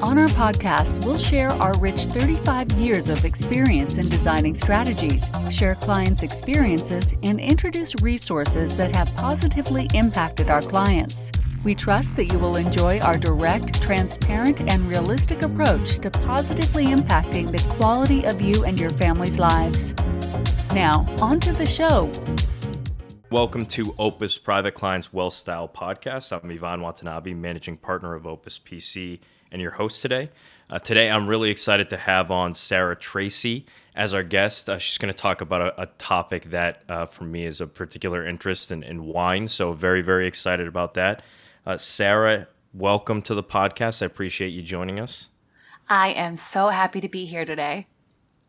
On our podcast, we'll share our rich 35 years of experience in designing strategies, share clients' experiences, and introduce resources that have positively impacted our clients. We trust that you will enjoy our direct, transparent, and realistic approach to positively impacting the quality of you and your family's lives. Now, on to the show. Welcome to Opus Private Clients Wealth Style Podcast. I'm Ivan Watanabe, managing partner of Opus PC and your host today. Uh, today, I'm really excited to have on Sarah Tracey as our guest. Uh, she's going to talk about a, a topic that, uh, for me, is of particular interest in, in, wine. So, very, very excited about that. Uh, Sarah, welcome to the podcast. I appreciate you joining us. I am so happy to be here today.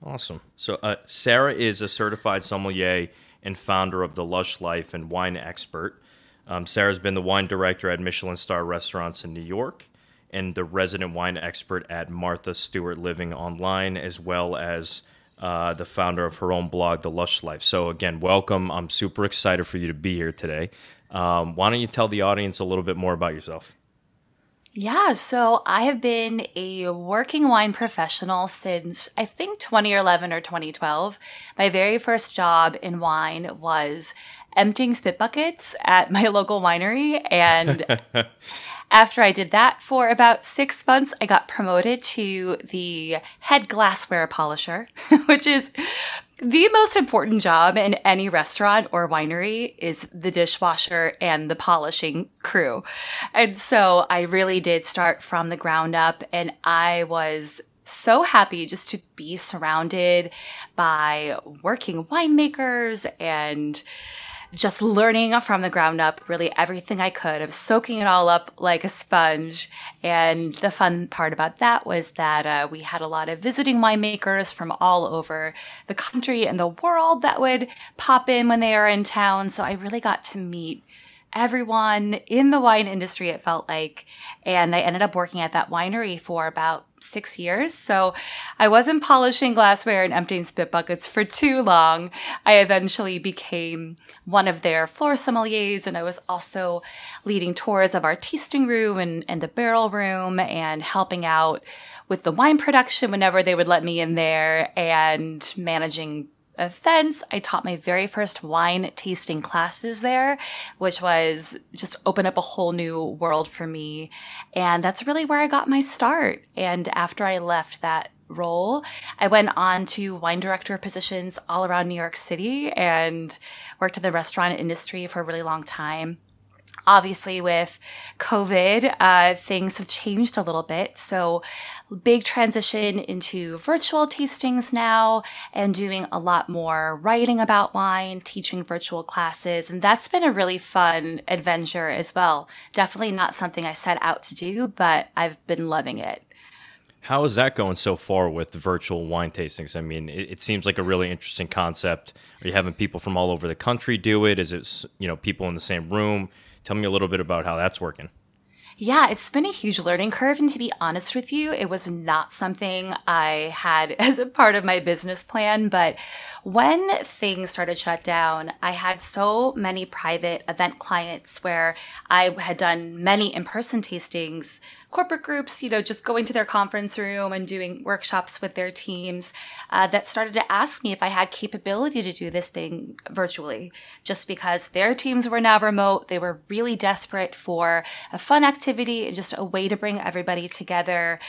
Awesome. So, uh, Sarah is a certified sommelier and founder of the Lush Life and Wine Expert. Um, Sarah's been the wine director at Michelin star restaurants in New York and the resident wine expert at Martha Stewart Living Online, as well as uh, the founder of her own blog, The Lush Life. So, again, welcome. I'm super excited for you to be here today. Um, why don't you tell the audience a little bit more about yourself? Yeah, so I have been a working wine professional since I think 2011 or 2012. My very first job in wine was emptying spit buckets at my local winery and After I did that for about six months, I got promoted to the head glassware polisher, which is the most important job in any restaurant or winery is the dishwasher and the polishing crew. And so I really did start from the ground up and I was so happy just to be surrounded by working winemakers and just learning from the ground up really everything I could. of soaking it all up like a sponge. And the fun part about that was that uh, we had a lot of visiting winemakers from all over the country and the world that would pop in when they are in town. So I really got to meet everyone in the wine industry, it felt like. And I ended up working at that winery for about six years. So I wasn't polishing glassware and emptying spit buckets for too long. I eventually became one of their floor sommeliers, and I was also leading tours of our tasting room and, and the barrel room and helping out with the wine production whenever they would let me in there and managing events. I taught my very first wine tasting classes there, which was just open up a whole new world for me. And that's really where I got my start. And after I left that role, I went on to wine director positions all around New York City and worked in the restaurant industry for a really long time obviously with covid uh, things have changed a little bit so big transition into virtual tastings now and doing a lot more writing about wine teaching virtual classes and that's been a really fun adventure as well definitely not something i set out to do but i've been loving it how is that going so far with virtual wine tastings? I mean, it, it, seems like a really interesting concept. Are you having people from all over the country do it? Is it you know people in the same room? Tell me a little bit about how that's working. Yeah, it's been a huge learning curve. And to be honest with you, it was not something I had as a part of my business plan. But when things started shut down, I had so many private event clients where I had done many in person tastings corporate groups, you know, just going to their conference room and doing workshops with their teams uh, that started to ask me if I had capability to do this thing virtually, just because their teams were now remote. They were really desperate for a fun activity and just a way to bring everybody together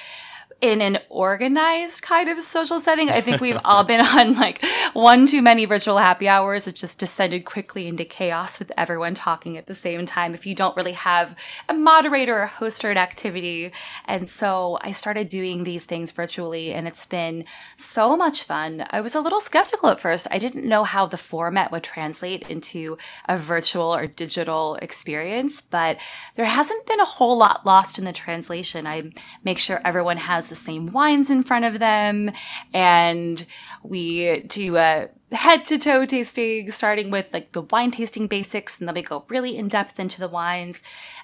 in an organized kind of social setting. I think we've all been on like one too many virtual happy hours. It just descended quickly into chaos with everyone talking at the same time if you don't really have a moderator or host or an activity. And so I started doing these things virtually and it's been so much fun. I was a little skeptical at first. I didn't know how the format would translate into a virtual or digital experience, but there hasn't been a whole lot lost in the translation. I make sure everyone has the same wines in front of them. And we do a head to toe tasting, starting with like the wine tasting basics, and then we go really in depth into the wines.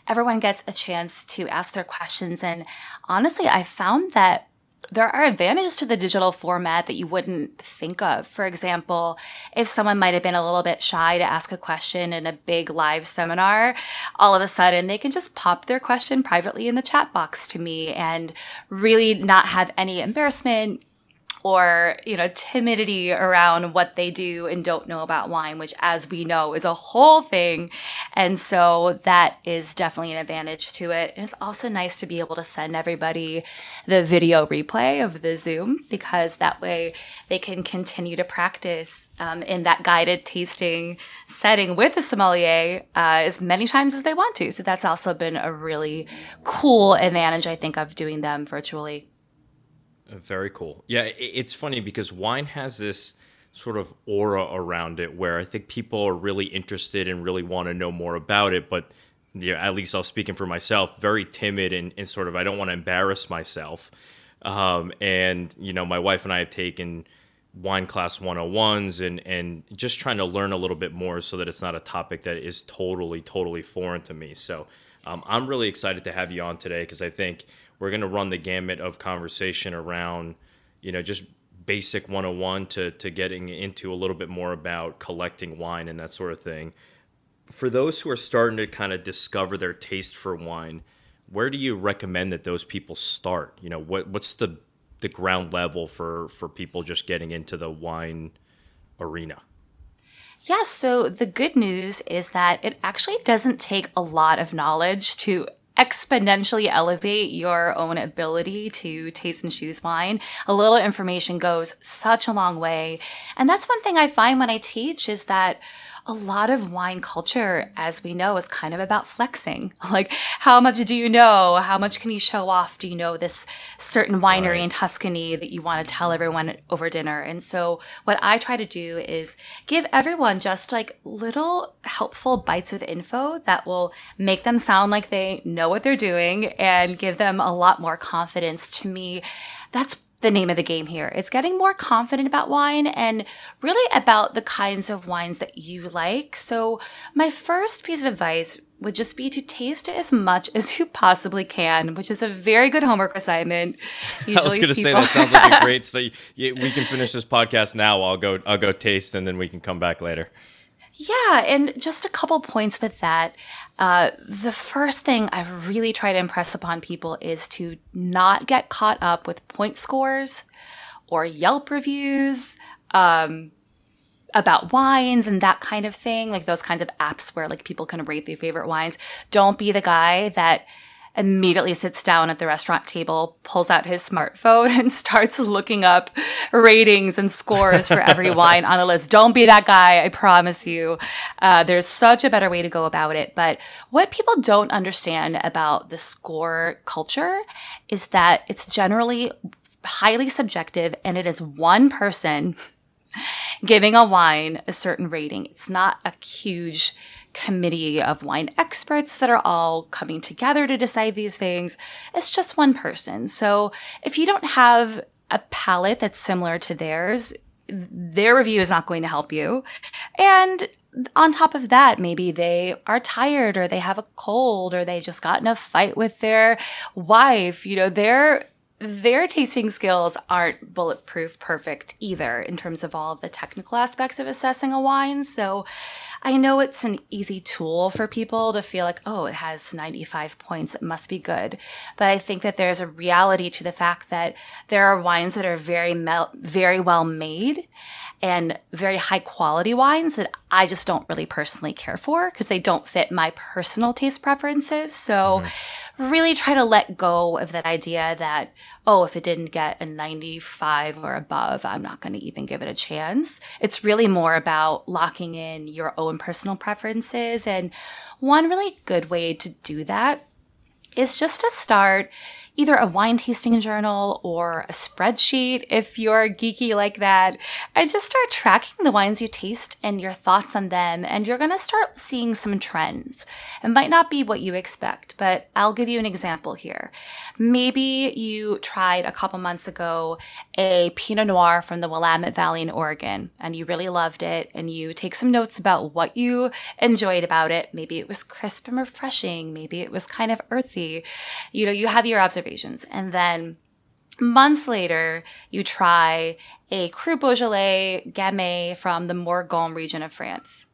Everyone gets a chance to ask their questions. And honestly, I found that there are advantages to the digital format that you wouldn't think of. For example, if someone might have been a little bit shy to ask a question in a big live seminar, all of a sudden they can just pop their question privately in the chat box to me and really not have any embarrassment or you know timidity around what they do and don't know about wine which as we know is a whole thing. And so that is definitely an advantage to it. And it's also nice to be able to send everybody the video replay of the zoom because that way they can continue to practice um, in that guided tasting setting with a sommelier uh, as many times as they want to. So that's also been a really cool advantage i think of doing them virtually very cool. Yeah, it's funny because wine has this sort of aura around it where I think people are really interested and really want to know more about it, but yeah, at least I'll speaking for myself, very timid and, and sort of I don't want to embarrass myself. Um, and you know, my wife and I have taken wine class 101s and and just trying to learn a little bit more so that it's not a topic that is totally totally foreign to me. So um, I'm really excited to have you on today because I think we're going to run the gamut of conversation around, you know, just basic 101 to, to getting into a little bit more about collecting wine and that sort of thing. For those who are starting to kind of discover their taste for wine, where do you recommend that those people start? You know, what what's the the ground level for for people just getting into the wine arena? Yeah, so the good news is that it actually doesn't take a lot of knowledge to exponentially elevate your own ability to taste and choose wine. A little information goes such a long way. And that's one thing I find when I teach is that a lot of wine culture, as we know, is kind of about flexing. Like, how much do you know? How much can you show off? Do you know this certain winery right. in Tuscany that you want to tell everyone over dinner? And so, what I try to do is give everyone just like little helpful bites of info that will make them sound like they know what they're doing and give them a lot more confidence. To me, that's the name of the game here. It's getting more confident about wine and really about the kinds of wines that you like. So, my first piece of advice would just be to taste it as much as you possibly can, which is a very good homework assignment. Usually I was going to say that sounds like a great. So you, we can finish this podcast now. I'll go. I'll go taste, and then we can come back later. Yeah, and just a couple points with that. Uh, the first thing I really try to impress upon people is to not get caught up with point scores or Yelp reviews um, about wines and that kind of thing, like those kinds of apps where like people can rate their favorite wines. Don't be the guy that immediately sits down at the restaurant table, pulls out his smartphone, and starts looking up ratings and scores for every wine on the list. Don't be that guy, I promise you. Uh, there's such a better way to go about it. But what people don't understand about the score culture is that it's generally highly subjective and it is one person giving a wine a certain rating. It's not a huge committee of wine experts that are all coming together to decide these things. It's just one person. So if you don't have a palate that's similar to theirs, their review is not going to help you. And on top of that, maybe they are tired or they have a cold or they just got in a fight with their wife. You know, they're their tasting skills aren't bulletproof perfect either in terms of all of the technical aspects of assessing a wine. So I know it's an easy tool for people to feel like, oh, it has 95 points, it must be good. But I think that there's a reality to the fact that there are wines that are very, mel- very well made and very high quality wines that I just don't really personally care for because they don't fit my personal taste preferences. So mm-hmm. really try to let go of that idea that, oh, if it didn't get a 95 or above, I'm not going to even give it a chance. It's really more about locking in your own personal preferences. And one really good way to do that is just to start either a wine tasting journal or a spreadsheet if you're geeky like that, and just start tracking the wines you taste and your thoughts on them. And you're going to start seeing some trends. It might not be what you expect, but I'll give you an example here. Maybe you tried a couple months ago a Pinot Noir from the Willamette Valley in Oregon and you really loved it and you take some notes about what you enjoyed about it. Maybe it was crisp and refreshing. Maybe it was kind of earthy. You know, you have your observations and then months later, you try a Cru Beaujolais Gamay from the Morgon region of France.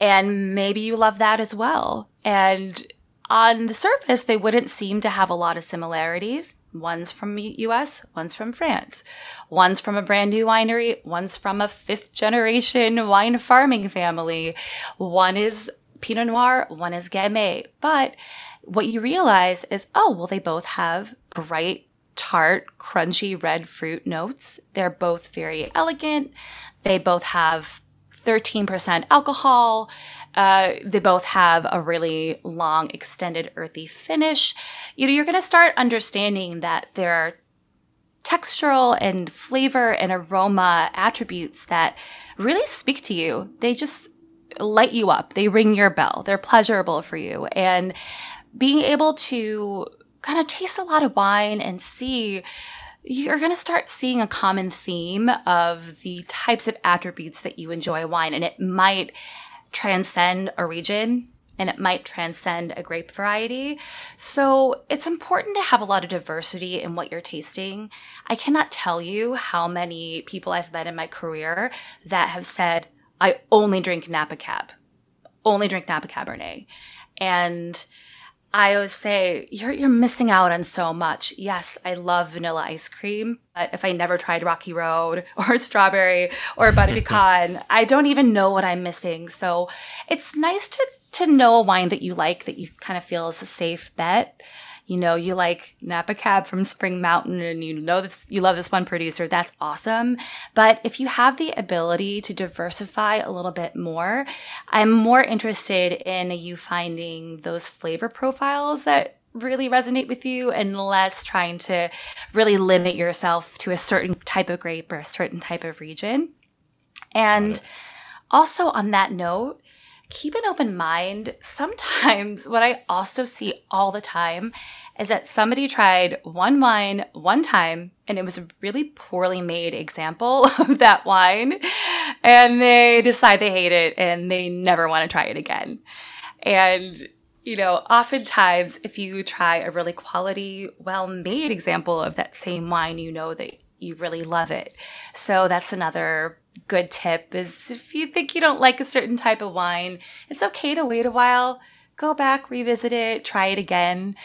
And maybe you love that as well. And on the surface, they wouldn't seem to have a lot of similarities. One's from the US, one's from France. One's from a brand new winery, one's from a fifth generation wine farming family. One is Pinot Noir, one is Gamay. But what you realize is, oh, well, they both have bright, tart, crunchy red fruit notes. They're both very elegant. They both have 13% alcohol. Uh, they both have a really long, extended, earthy finish. You know, you're going to start understanding that there are textural and flavor and aroma attributes that really speak to you. They just light you up. They ring your bell. They're pleasurable for you. And being able to kind of taste a lot of wine and see you're going to start seeing a common theme of the types of attributes that you enjoy wine and it might transcend a region and it might transcend a grape variety. So it's important to have a lot of diversity in what you're tasting. I cannot tell you how many people I've met in my career that have said, I only drink Napa Cab, only drink Napa Cabernet. And I always say you're you're missing out on so much. Yes, I love vanilla ice cream, but if I never tried Rocky Road or strawberry or butter pecan, I don't even know what I'm missing. So it's nice to to know a wine that you like that you kind of feel is a safe bet you know, you like Napa Cab from Spring Mountain and you know this, you love this one producer, that's awesome. But if you have the ability to diversify a little bit more, I'm more interested in you finding those flavor profiles that really resonate with you and less trying to really limit yourself to a certain type of grape or a certain type of region. And also on that note, keep an open mind. Sometimes what I also see all the time is that somebody tried one wine one time and it was a really poorly made example of that wine and they decide they hate it and they never want to try it again. And you know, oftentimes if you try a really quality, well made example of that same wine, you know that you really love it. So that's another good tip is if you think you don't like a certain type of wine, it's okay to wait a while, go back, revisit it, try it again.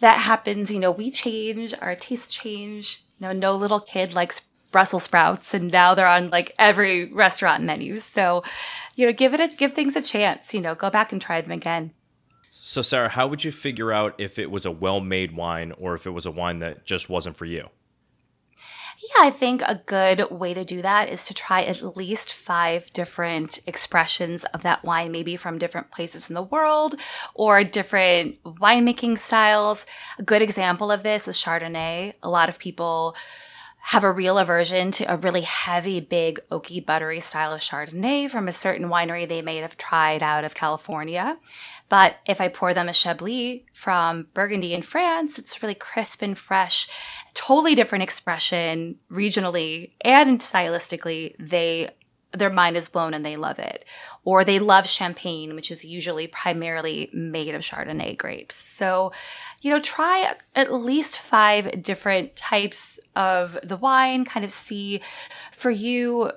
That happens, you know, we change, our tastes change. You know, no little kid likes Brussels sprouts and now they're on like every restaurant menu. So, you know, give it a give things a chance, you know, go back and try them again. So Sarah, how would you figure out if it was a well-made wine or if it was a wine that just wasn't for you? Yeah, I think a good way to do that is to try at least five different expressions of that wine, maybe from different places in the world or different winemaking styles. A good example of this is Chardonnay. A lot of people have a real aversion to a really heavy, big, oaky, buttery style of Chardonnay from a certain winery they may have tried out of California. But if I pour them a Chablis from Burgundy in France, it's really crisp and fresh, totally different expression regionally and stylistically. They their mind is blown and they love it. Or they love champagne, which is usually primarily made of Chardonnay grapes. So, you know, try at least five different types of the wine, kind of see for you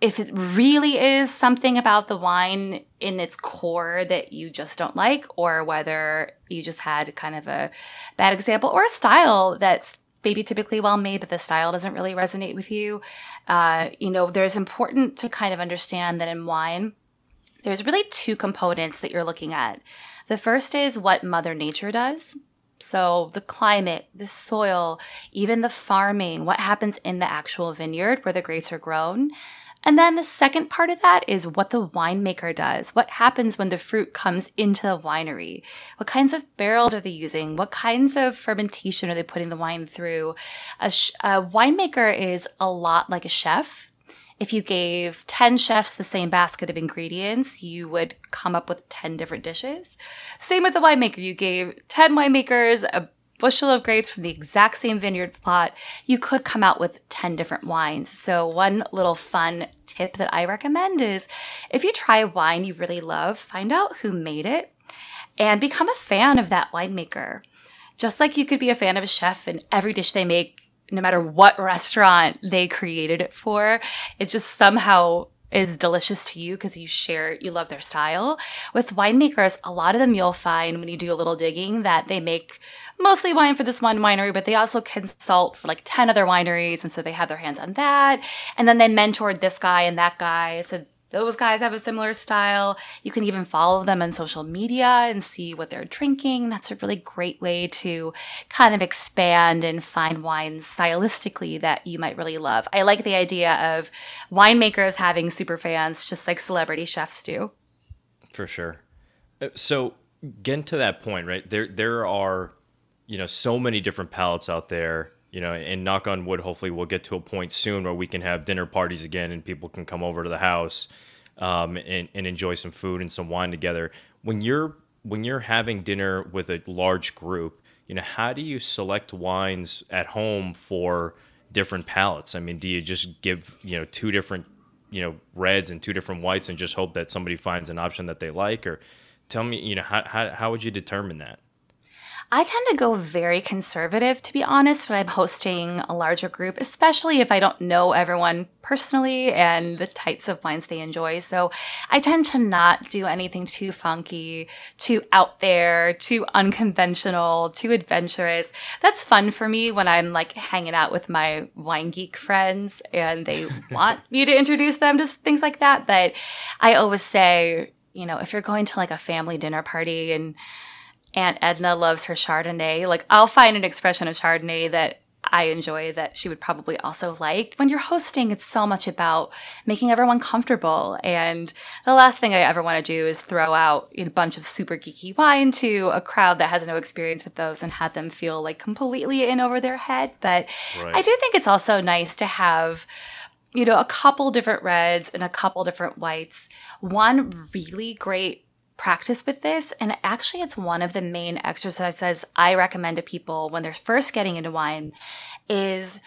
if it really is something about the wine in its core that you just don't like, or whether you just had kind of a bad example or a style that's maybe typically well made, but the style doesn't really resonate with you. Uh, you know, there's important to kind of understand that in wine, there's really two components that you're looking at. The first is what Mother Nature does. So the climate, the soil, even the farming, what happens in the actual vineyard where the grapes are grown. And then the second part of that is what the winemaker does. What happens when the fruit comes into the winery? What kinds of barrels are they using? What kinds of fermentation are they putting the wine through? A, sh- a winemaker is a lot like a chef. If you gave 10 chefs the same basket of ingredients, you would come up with 10 different dishes. Same with the winemaker. You gave 10 winemakers a bushel of grapes from the exact same vineyard plot, you could come out with 10 different wines. So, one little fun tip that I recommend is if you try a wine you really love, find out who made it and become a fan of that winemaker. Just like you could be a fan of a chef and every dish they make, no matter what restaurant they created it for, it just somehow is delicious to you because you share, you love their style. With winemakers, a lot of them you'll find when you do a little digging that they make mostly wine for this one winery, but they also consult for like 10 other wineries. And so they have their hands on that. And then they mentored this guy and that guy. So those guys have a similar style. You can even follow them on social media and see what they're drinking. That's a really great way to kind of expand and find wines stylistically that you might really love. I like the idea of winemakers having super fans, just like celebrity chefs do. For sure. Uh, so, getting to that point, right? There, there are, you know, so many different palates out there you know, and knock on wood, hopefully we'll get to a point soon where we can have dinner parties again and people can come over to the house um, and, and enjoy some food and some wine together. When you're when you're having dinner with a large group, you know, how do you select wines at home for different palates? I mean, do you just give you know two different you know reds and two different whites and just hope that somebody finds an option that they like, or tell me, you know, how how, how would you determine that? I tend to go very conservative, to be honest, when I'm hosting a larger group, especially if I don't know everyone personally and the types of wines they enjoy. So I tend to not do anything too funky, too out there, too unconventional, too adventurous. That's fun for me when I'm like hanging out with my wine geek friends and they want me to introduce them to things like that. But I always say, you know, if you're going to like a family dinner party and Aunt Edna loves her Chardonnay. Like, I'll find an expression of Chardonnay that I enjoy that she would probably also like. When you're hosting, it's so much about making everyone comfortable. And the last thing I ever want to do is throw out a bunch of super geeky wine to a crowd that has no experience with those and have them feel like completely in over their head. But right. I do think it's also nice to have you know, a couple different reds and a couple different whites. One really great practice with this. And actually, it's one of the main exercises I recommend to people when they're first getting into wine is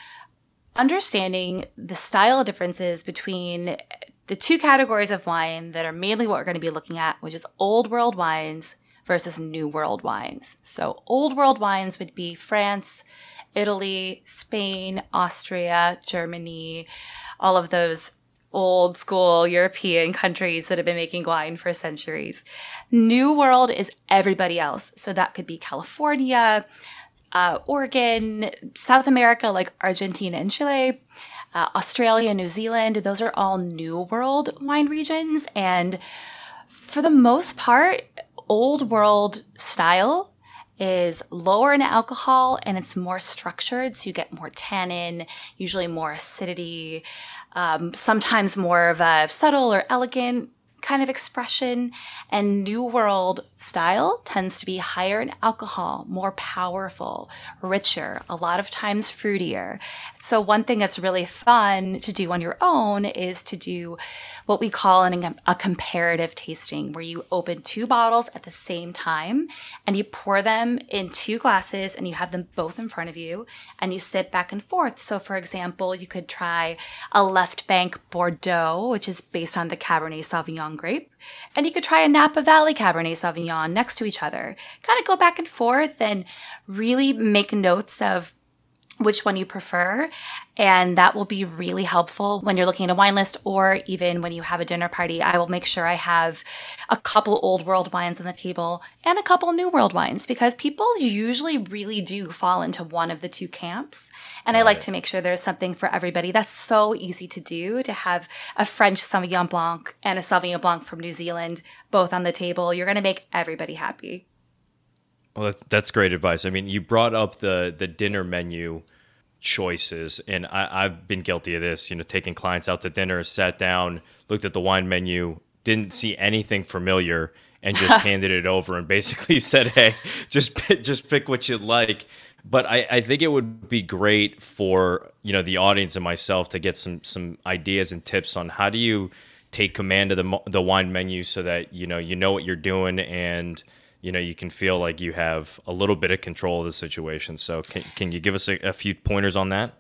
understanding the style differences between the two categories of wine that are mainly what we're going to be looking at, which is old world wines versus new world wines. So old world wines would be France, Italy, Spain, Austria, Germany, all of those old school European countries that have been making wine for centuries. New World is everybody else. So that could be California, uh, Oregon, South America, like Argentina and Chile, uh, Australia, New Zealand. Those are all New World wine regions. And for the most part, Old World style is lower in alcohol and it's more structured. So you get more tannin, usually more acidity um, sometimes more of a subtle or elegant kind of expression. And New World style tends to be higher in alcohol, more powerful, richer, a lot of times fruitier. So, one thing that's really fun to do on your own is to do what we call an, a comparative tasting, where you open two bottles at the same time and you pour them in two glasses and you have them both in front of you and you sit back and forth. So, for example, you could try a left bank Bordeaux, which is based on the Cabernet Sauvignon grape, and you could try a Napa Valley Cabernet Sauvignon next to each other. Kind of go back and forth and really make notes of which one you prefer. And that will be really helpful when you're looking at a wine list or even when you have a dinner party. I will make sure I have a couple old world wines on the table and a couple new world wines because people usually really do fall into one of the two camps. And I like to make sure there's something for everybody. That's so easy to do to have a French Sauvignon Blanc and a Sauvignon Blanc from New Zealand both on the table. You're going to make everybody happy. Well, that's great advice. I mean, you brought up the the dinner menu choices. And I, I've been guilty of this, you know, taking clients out to dinner, sat down, looked at the wine menu, didn't see anything familiar, and just handed it over and basically said, "Hey, just just pick what you like." But I, I think it would be great for you know the audience and myself to get some some ideas and tips on how do you take command of the the wine menu so that you know you know what you're doing and you know you can feel like you have a little bit of control of the situation. So can can you give us a, a few pointers on that?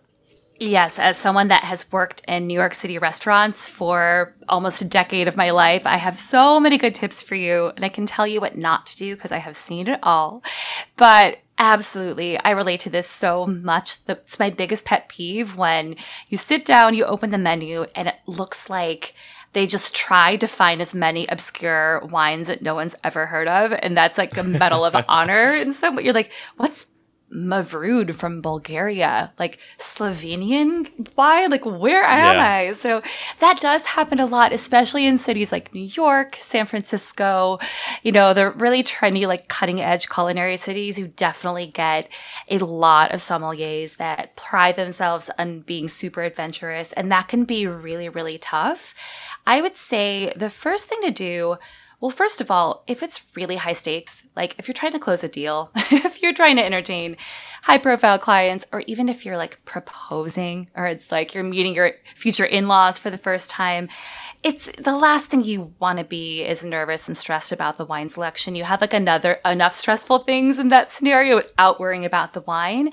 Yes, as someone that has worked in New York City restaurants for almost a decade of my life, I have so many good tips for you, and I can tell you what not to do because I have seen it all. But absolutely, I relate to this so much. It's my biggest pet peeve when you sit down, you open the menu, and it looks like they just try to find as many obscure wines that no one's ever heard of. And that's like a medal of honor in some way. You're like, what's Mavrud from Bulgaria, like Slovenian Why? Like, where am yeah. I? So that does happen a lot, especially in cities like New York, San Francisco. You know, they're really trendy, like cutting edge culinary cities. You definitely get a lot of sommeliers that pride themselves on being super adventurous, and that can be really, really tough. I would say the first thing to do well, first of all, if it's really high stakes, like if you're trying to close a deal, if you're trying to entertain high profile clients, or even if you're like proposing, or it's like you're meeting your future in laws for the first time, it's the last thing you want to be is nervous and stressed about the wine selection. You have like another enough stressful things in that scenario without worrying about the wine.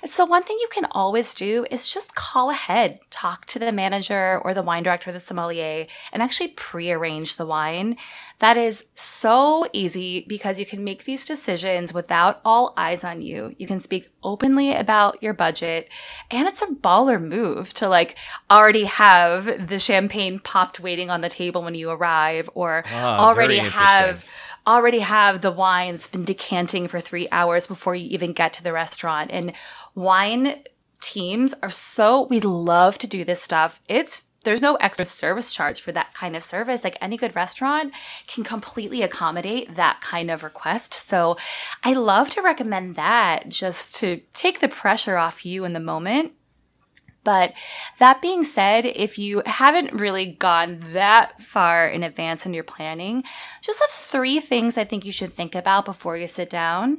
And so one thing you can always do is just call ahead, talk to the manager or the wine director, the sommelier, and actually pre-arrange the wine. That is so easy because you can make these decisions without all eyes on you. You can speak openly about your budget and it's a baller move to like already have the champagne popped waiting on the table when you arrive or ah, already have already have the wine that's been decanting for 3 hours before you even get to the restaurant and wine teams are so we love to do this stuff. It's there's no extra service charge for that kind of service. Like any good restaurant can completely accommodate that kind of request. So I love to recommend that just to take the pressure off you in the moment. But that being said, if you haven't really gone that far in advance in your planning, just have three things I think you should think about before you sit down.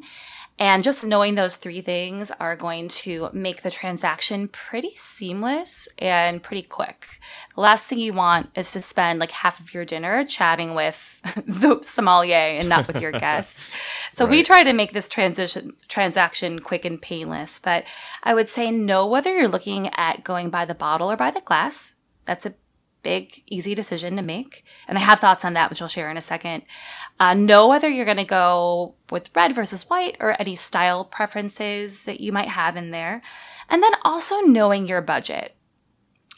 And just knowing those three things are going to make the transaction pretty seamless and pretty quick. The last thing you want is to spend like half of your dinner chatting with the sommelier and not with your guests. So right. we try to make this transition transaction quick and painless, but I would say know whether you're looking at going by the bottle or by the glass. That's a big, easy decision to make. And I have thoughts on that, which I'll share in a second. Uh, know whether you're going to go with red versus white or any style preferences that you might have in there. And then also knowing your budget.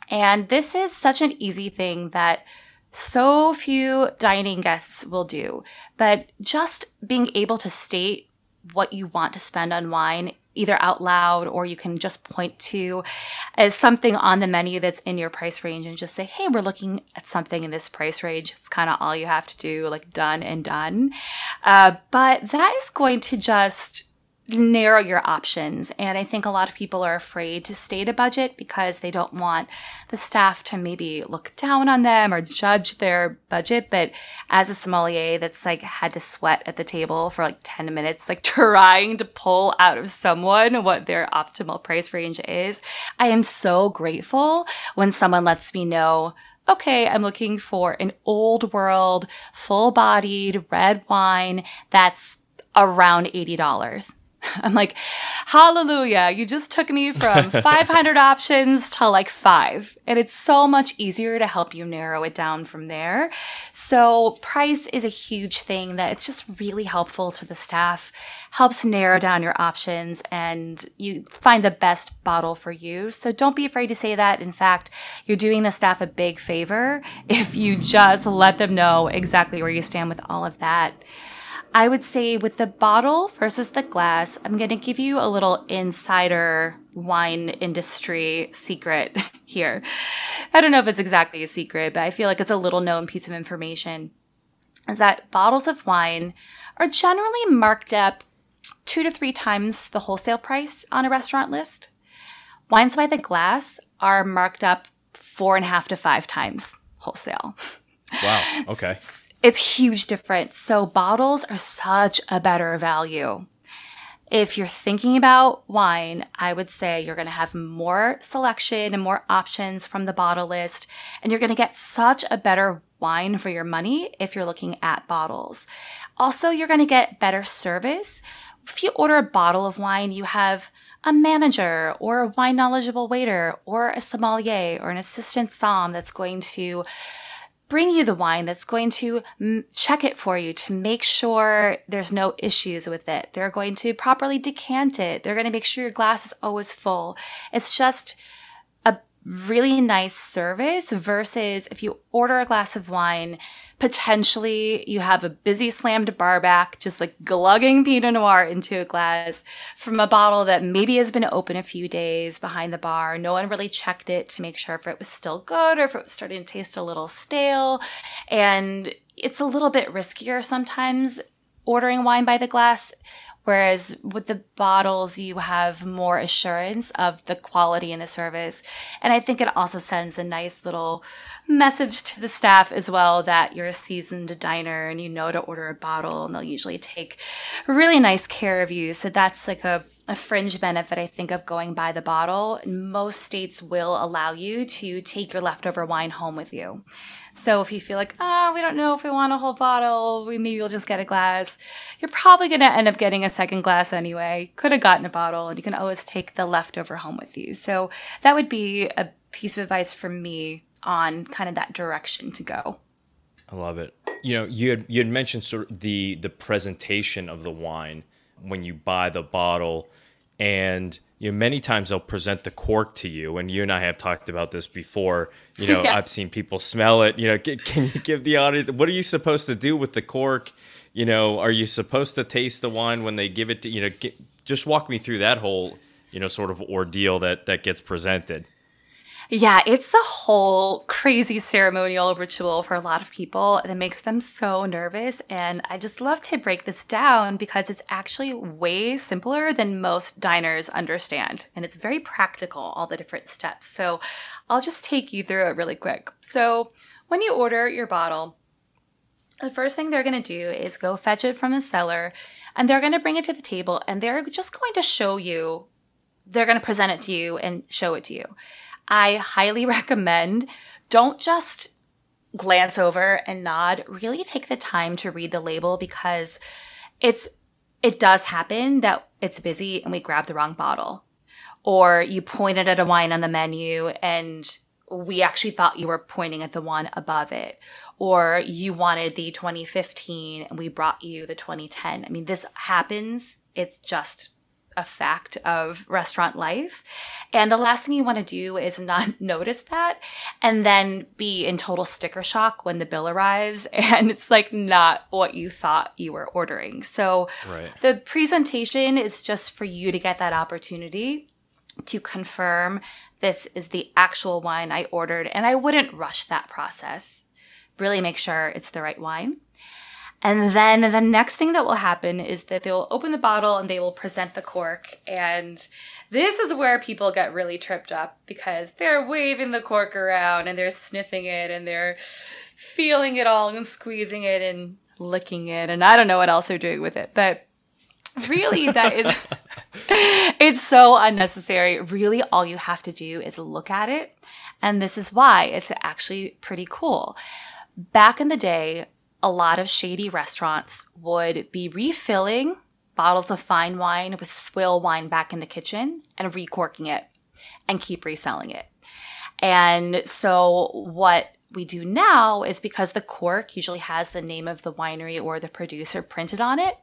And this is such an easy thing that so few dining guests will do. But just being able to state what you want to spend on wine either out loud or you can just point to as something on the menu that's in your price range and just say, hey, we're looking at something in this price range. It's kind of all you have to do, like done and done. Uh, but that is going to just narrow your options. And I think a lot of people are afraid to state a budget because they don't want the staff to maybe look down on them or judge their budget. But as a sommelier that's like had to sweat at the table for like 10 minutes, like trying to pull out of someone what their optimal price range is, I am so grateful when someone lets me know okay, I'm looking for an old world, full bodied red wine that's around $80. I'm like, hallelujah, you just took me from 500 options to like five. And it's so much easier to help you narrow it down from there. So, price is a huge thing that it's just really helpful to the staff, helps narrow down your options, and you find the best bottle for you. So, don't be afraid to say that. In fact, you're doing the staff a big favor if you just let them know exactly where you stand with all of that. I would say with the bottle versus the glass, I'm going to give you a little insider wine industry secret here. I don't know if it's exactly a secret, but I feel like it's a little known piece of information. Is that bottles of wine are generally marked up two to three times the wholesale price on a restaurant list. wines by the glass are marked up four and a half to five times wholesale. Wow. Okay. It's huge difference. So bottles are such a better value. If you're thinking about wine, I would say you're going to have more selection and more options from the bottle list, and you're going to get such a better wine for your money if you're looking at bottles. Also, you're going to get better service. If you order a bottle of wine, you have a manager or a wine knowledgeable waiter or a sommelier or an assistant som that's going to bring you the wine that's going to mm, check it for you to make sure there's no issues with it. They're going to properly decant it. They're going to make sure your glass is always full. It's just really nice service versus if you order a glass of wine potentially you have a busy slammed bar back, just like glugging Pinot Noir into a glass from a bottle that maybe has been open a few days behind the bar. No one really checked it to make sure if it was still good or if it was starting to taste a little stale. And it's a little bit riskier sometimes ordering wine by the glass Whereas with the bottles, you have more assurance of the quality and the service. And I think it also sends a nice little message to the staff as well that you're a seasoned diner and you know to order a bottle and they'll usually take really nice care of you. So that's like a a fringe benefit, I think, of going by the bottle. Most states will allow you to take your leftover wine home with you. So if you feel like, ah, oh, we don't know if we want a whole bottle, we maybe we'll just get a glass. You're probably going to end up getting a second glass anyway. Could have gotten a bottle, and you can always take the leftover home with you. So that would be a piece of advice from me on kind of that direction to go. I love it. You know, you had you had mentioned sort of the the presentation of the wine when you buy the bottle, and you know, many times they'll present the cork to you, and you and I have talked about this before. You know, yeah. I've seen people smell it. You know, can you give the audience what are you supposed to do with the cork? You know, are you supposed to taste the wine when they give it to you know? Get, just walk me through that whole you know sort of ordeal that that gets presented. Yeah, it's a whole crazy ceremonial ritual for a lot of people that makes them so nervous. And I just love to break this down because it's actually way simpler than most diners understand. And it's very practical, all the different steps. So I'll just take you through it really quick. So when you order your bottle, the first thing they're going to do is go fetch it from the cellar and they're going to bring it to the table and they're just going to show you, they're going to present it to you and show it to you. I highly recommend don't just glance over and nod. Really take the time to read the label because it's it does happen that it's busy and we grab the wrong bottle. Or you pointed at a wine on the menu and we actually thought you were pointing at the one above it. Or you wanted the 2015 and we brought you the 2010. I mean, this happens. It's just a fact of restaurant life. And the last thing you want to do is not notice that and then be in total sticker shock when the bill arrives and it's like not what you thought you were ordering. So right. the presentation is just for you to get that opportunity to confirm this is the actual wine I ordered. And I wouldn't rush that process. Really make sure it's the right wine. And then the next thing that will happen is that they will open the bottle and they will present the cork. And this is where people get really tripped up because they're waving the cork around and they're sniffing it and they're feeling it all and squeezing it and licking it. And I don't know what else they're doing with it. But really, that is, it's so unnecessary. Really, all you have to do is look at it. And this is why it's actually pretty cool. Back in the day, a lot of shady restaurants would be refilling bottles of fine wine with swill wine back in the kitchen and recorking it and keep reselling it. And so what we do now is because the cork usually has the name of the winery or the producer printed on it,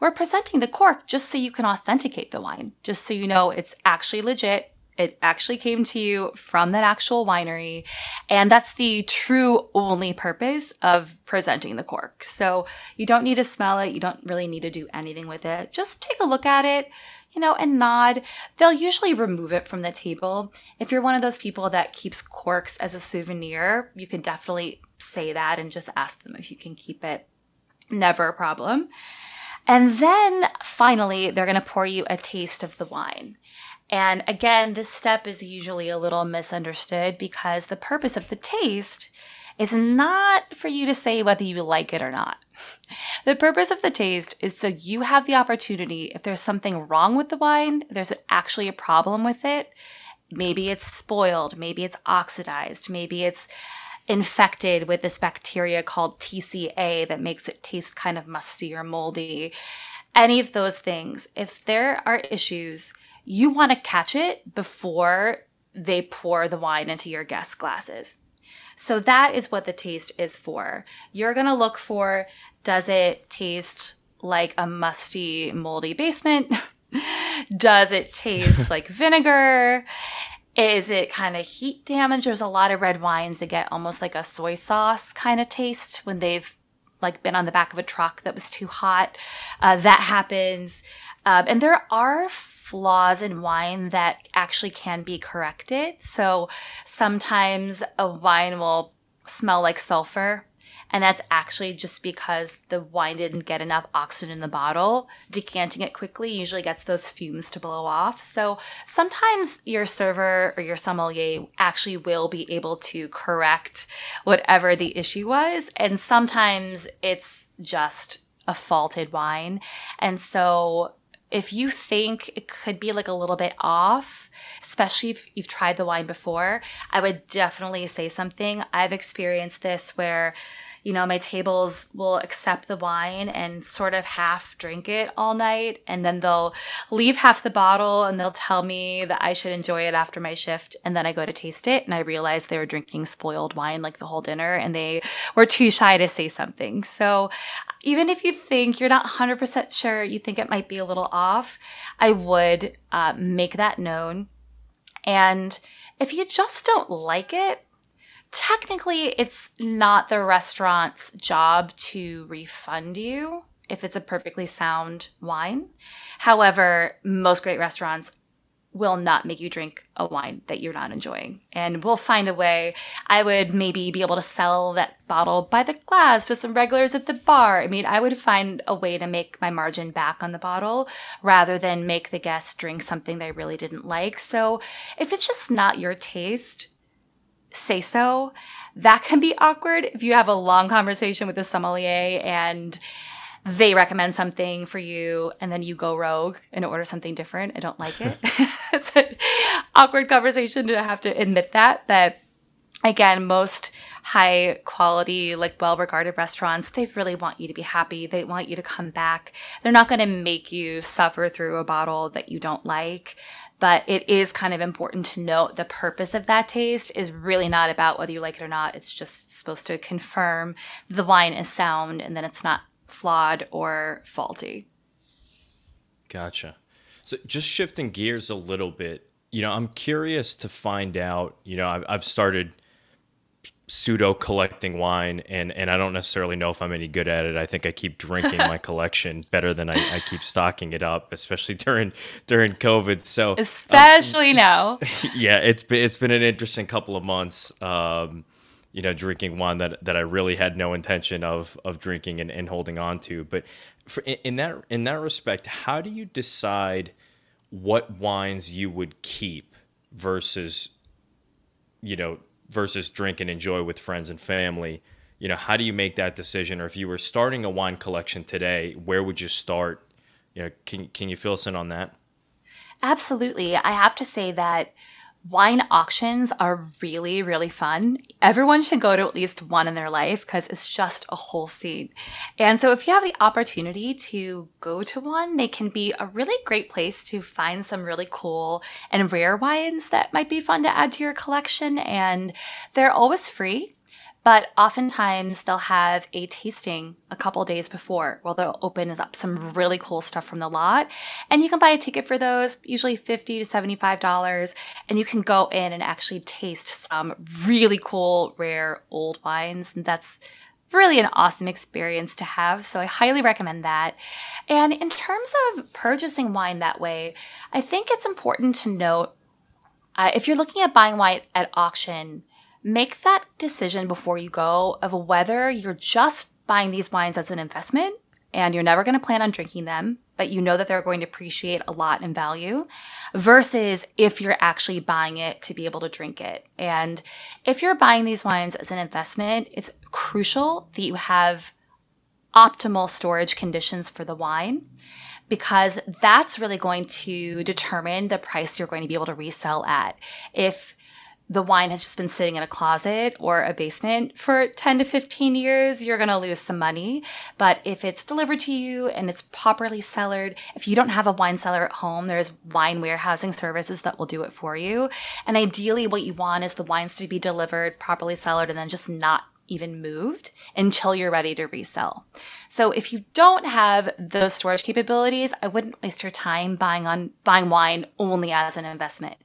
we're presenting the cork just so you can authenticate the wine, just so you know it's actually legit, it actually came to you from that actual winery. And that's the true only purpose of presenting the cork. So you don't need to smell it. You don't really need to do anything with it. Just take a look at it, you know, and nod. They'll usually remove it from the table. If you're one of those people that keeps corks as a souvenir, you can definitely say that and just ask them if you can keep it. Never a problem. And then finally, they're going to pour you a taste of the wine. And again, this step is usually a little misunderstood because the purpose of the taste is not for you to say whether you like it or not. The purpose of the taste is so you have the opportunity, if there's something wrong with the wine, there's actually a problem with it. Maybe it's spoiled, maybe it's oxidized, maybe it's infected with this bacteria called TCA that makes it taste kind of musty or moldy. Any of those things, if there are issues, you want to catch it before they pour the wine into your guest glasses. So that is what the taste is for. You're going to look for does it taste like a musty, moldy basement? does it taste like vinegar? Is it kind of heat damage? There's a lot of red wines that get almost like a soy sauce kind of taste when they've like been on the back of a truck that was too hot. Uh, that happens. Um, and there are flaws in wine that actually can be corrected. So sometimes a wine will smell like sulfur and that's actually just because the wine didn't get enough oxygen in the bottle. Decanting it quickly usually gets those fumes to blow off. So sometimes your server or your sommelier actually will be able to correct whatever the issue was. And sometimes it's just a faulted wine. And so if you think it could be like a little bit off, especially if you've tried the wine before, I would definitely say something. I've experienced this where you know, my tables will accept the wine and sort of half drink it all night. And then they'll leave half the bottle and they'll tell me that I should enjoy it after my shift. And then I go to taste it and I realize they were drinking spoiled wine like the whole dinner and they were too shy to say something. So even if you think you're not 100% sure, you think it might be a little off, I would uh, make that known. And if you just don't like it, technically it's not the restaurant's job to refund you if it's a perfectly sound wine. However, most great restaurants will not make you drink a wine that you're not enjoying. And we'll find a way. I would maybe be able to sell that bottle by the glass to some regulars at the bar. I mean, I would find a way to make my margin back on the bottle rather than make the guests drink something they really didn't like. So if it's just not your taste, say so. That can be awkward if you have a long conversation with a sommelier and they recommend something for you and then you go rogue and order something different. I don't like it. it's an awkward conversation to have to admit that. But again, most high quality, like well regarded restaurants, they really want you to be happy. They want you to come back. They're not going to make you suffer through a bottle that you don't like. But it is kind of important to note the purpose of that taste is really not about whether you like it or not. It's just supposed to confirm the wine is sound and then it's not flawed or faulty. Gotcha. So just shifting gears a little bit, you know, I'm curious to find out, you know, I've, I've started – pseudo collecting wine and and I don't necessarily know if I'm any good at it. I think I keep drinking my collection better than I, I, keep stocking it up, especially during during COVID. So especially um, now. Yeah, it's been it's been an interesting couple of months. Um, you know, drinking wine that that I really had no intention of of drinking and, and holding on to. But for, in that in that respect, how do you decide what wines you would keep versus you know versus drink and enjoy with friends and family you know how do you make that decision? Or if you were starting a wine collection today where would you start? You know can, can you fill us in on that? Absolutely. I have to say that wine auctions are really, really fun. Everyone should go to at least one in their life because it's just a whole scene. And so if you have the opportunity to go to one, they can be a really great place to find some really cool and rare wines that might be fun to add to your collection. And they're always free. But oftentimes they'll have a tasting a couple days before where they'll open up some really cool stuff from the lot. And you can buy a ticket for those, usually 50 to $75. And you can go in and actually taste some really cool, rare old wines. And that's really an awesome experience to have. So I highly recommend that. And in terms of purchasing wine that way, I think it's important to note uh, if you're looking at buying wine at auction, make that decision before you go of whether you're just buying these wines as an investment and you're never going to plan on drinking them, but you know that they're going to appreciate a lot in value versus if you're actually buying it to be able to drink it. And if you're buying these wines as an investment, it's crucial that you have optimal storage conditions for the wine because that's really going to determine the price you're going to be able to resell at. If the wine has just been sitting in a closet or a basement for 10 to 15 years, you're going to lose some money. But if it's delivered to you and it's properly cellared, if you don't have a wine cellar at home, there's wine warehousing services that will do it for you. And ideally, what you want is the wines to be delivered, properly cellared, and then just not even moved until you're ready to resell. So if you don't have those storage capabilities, I wouldn't waste your time buying on buying wine only as an investment.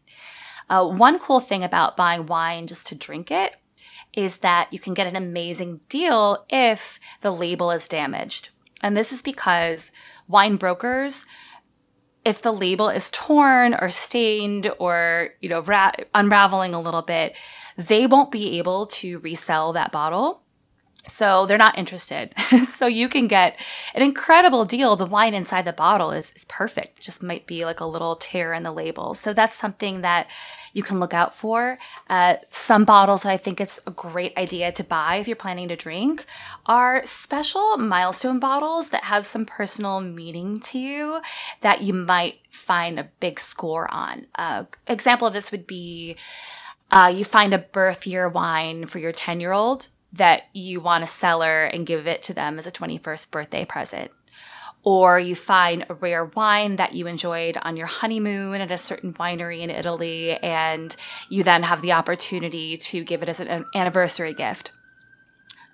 Uh, one cool thing about buying wine just to drink it is that you can get an amazing deal if the label is damaged. And this is because wine brokers if the label is torn or stained or you know ra- unraveling a little bit they won't be able to resell that bottle so they're not interested. so you can get an incredible deal. The wine inside the bottle is, is perfect. Just might be like a little tear in the label. So that's something that you can look out for. Uh, some bottles I think it's a great idea to buy if you're planning to drink are special milestone bottles that have some personal meaning to you that you might find a big score on. Uh, example of this would be uh, you find a birth year wine for your 10 year old that you want to cellar and give it to them as a 21st birthday present. Or you find a rare wine that you enjoyed on your honeymoon at a certain winery in Italy, and you then have the opportunity to give it as an anniversary gift.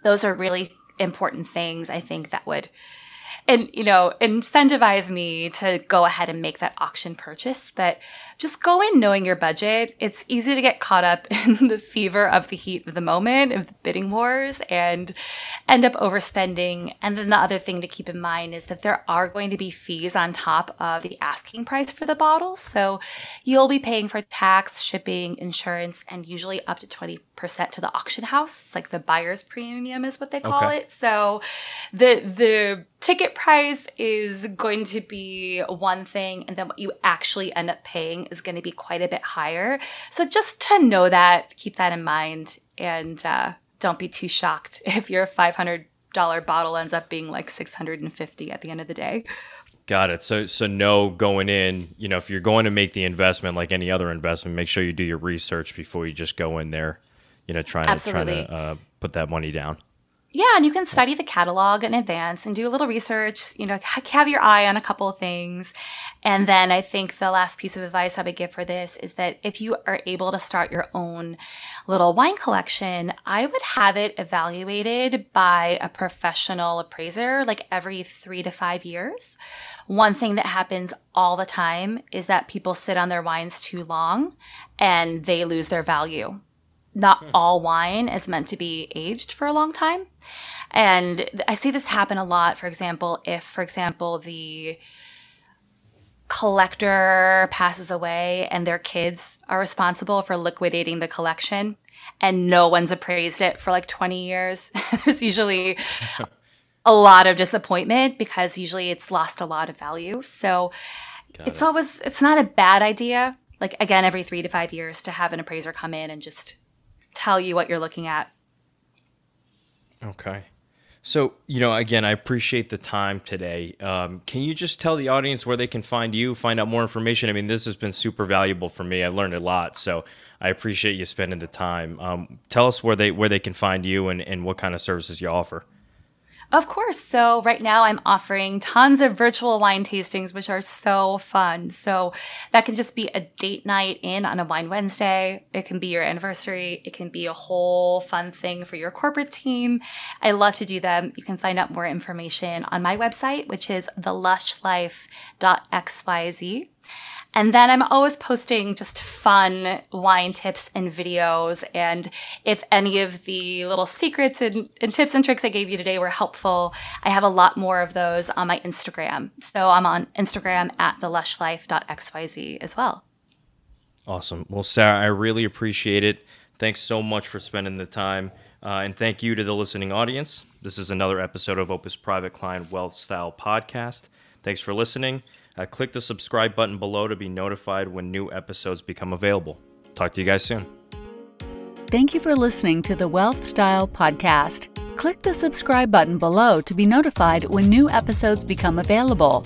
Those are really important things I think that would and you know incentivize me to go ahead and make that auction purchase but just go in knowing your budget. It's easy to get caught up in the fever of the heat of the moment of the bidding wars and end up overspending. And then the other thing to keep in mind is that there are going to be fees on top of the asking price for the bottle. So you'll be paying for tax shipping insurance and usually up to 20% to the auction house it's like the buyer's premium is what they call okay. it so the the ticket price is going to be one thing, and then what you actually end up paying is going to be quite a bit higher. So just to know that, keep that in mind, and uh, don't be too shocked if your five hundred dollar bottle ends up being like six hundred and fifty at the end of the day. Got it. So so no going in, you know, if you're going to make the investment like any other investment, make sure you do your research before you just go in there, you know, trying Absolutely. to trying to uh, put that money down. Yeah, and you can study the catalog in advance and do a little research, you know, have your eye on a couple of things. And then I think the last piece of advice I would give for this is that if you are able to start your own little wine collection, I would have it evaluated by a professional appraiser like every three to five years. One thing that happens all the time is that people sit on their wines too long and they lose their value not hmm. all wine is meant to be aged for a long time. And I see this happen a lot. For example, if, for example, the collector passes away and their kids are responsible for liquidating the collection and no one's appraised it for like 20 years, there's usually a lot of disappointment because usually it's lost a lot of value. So Got it's it. always, it's not a bad idea. Like again, every three to five years to have an appraiser come in and just tell you what you're looking at. Okay. So, you know, again, I appreciate the time today. Um, can you just tell the audience where they can find you, find out more information? I mean, this has been super valuable for me. I learned a lot, so I appreciate you spending the time. Um, tell us where they where they can find you and, and what kind of services you offer. Of course. So right now I'm offering tons of virtual wine tastings, which are so fun. So that can just be a date night in on a wine Wednesday. It can be your anniversary. It can be a whole fun thing for your corporate team. I love to do them. You can find out more information on my website, which is thelushlife.xyz. And then I'm always posting just fun wine tips and videos. And if any of the little secrets and, and, tips and tricks I gave you today were helpful, I have a lot more of those on my Instagram. So I'm on Instagram at thelushlife.xyz as well. Awesome. Well, Sarah, I really appreciate it. Thanks so much for spending the time. Uh, and thank you to the listening audience. This is another episode of Opus Private Client Wealth Style Podcast. Thanks for listening. Uh, click the subscribe button below to be notified when new episodes become available. Talk to you guys soon. Thank you for listening to the Wealth Style Podcast. Click the subscribe button below to be notified when new episodes become available.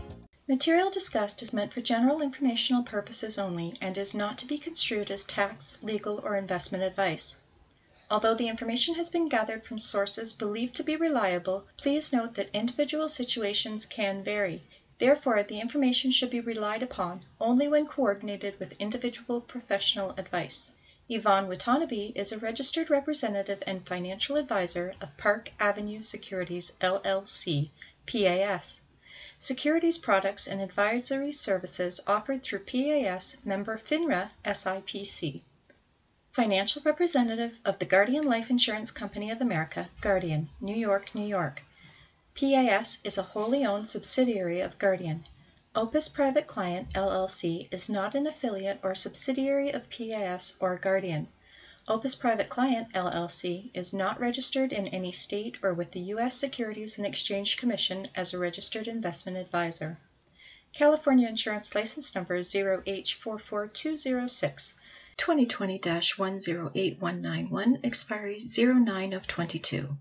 Material discussed is meant for general informational purposes only and is not to be construed as tax, legal, or investment advice. Although the information has been gathered from sources believed to be reliable, please note that individual situations can vary. Therefore, the information should be relied upon only when coordinated with individual professional advice. Yvonne Watanabe is a registered representative and financial advisor of Park Avenue Securities, LLC, PAS. Securities products and advisory services offered through PAS member FINRA SIPC. Financial representative of the Guardian Life Insurance Company of America, Guardian, New York, New York. PAS is a wholly owned subsidiary of Guardian. Opus Private Client, LLC is not an affiliate or subsidiary of PAS or Guardian. Opus Private Client, LLC is not registered in any state or with the U.S. Securities and Exchange Commission as a registered investment advisor. California Insurance License Number 0H44206, 2020-108191, expiry 09 of 22.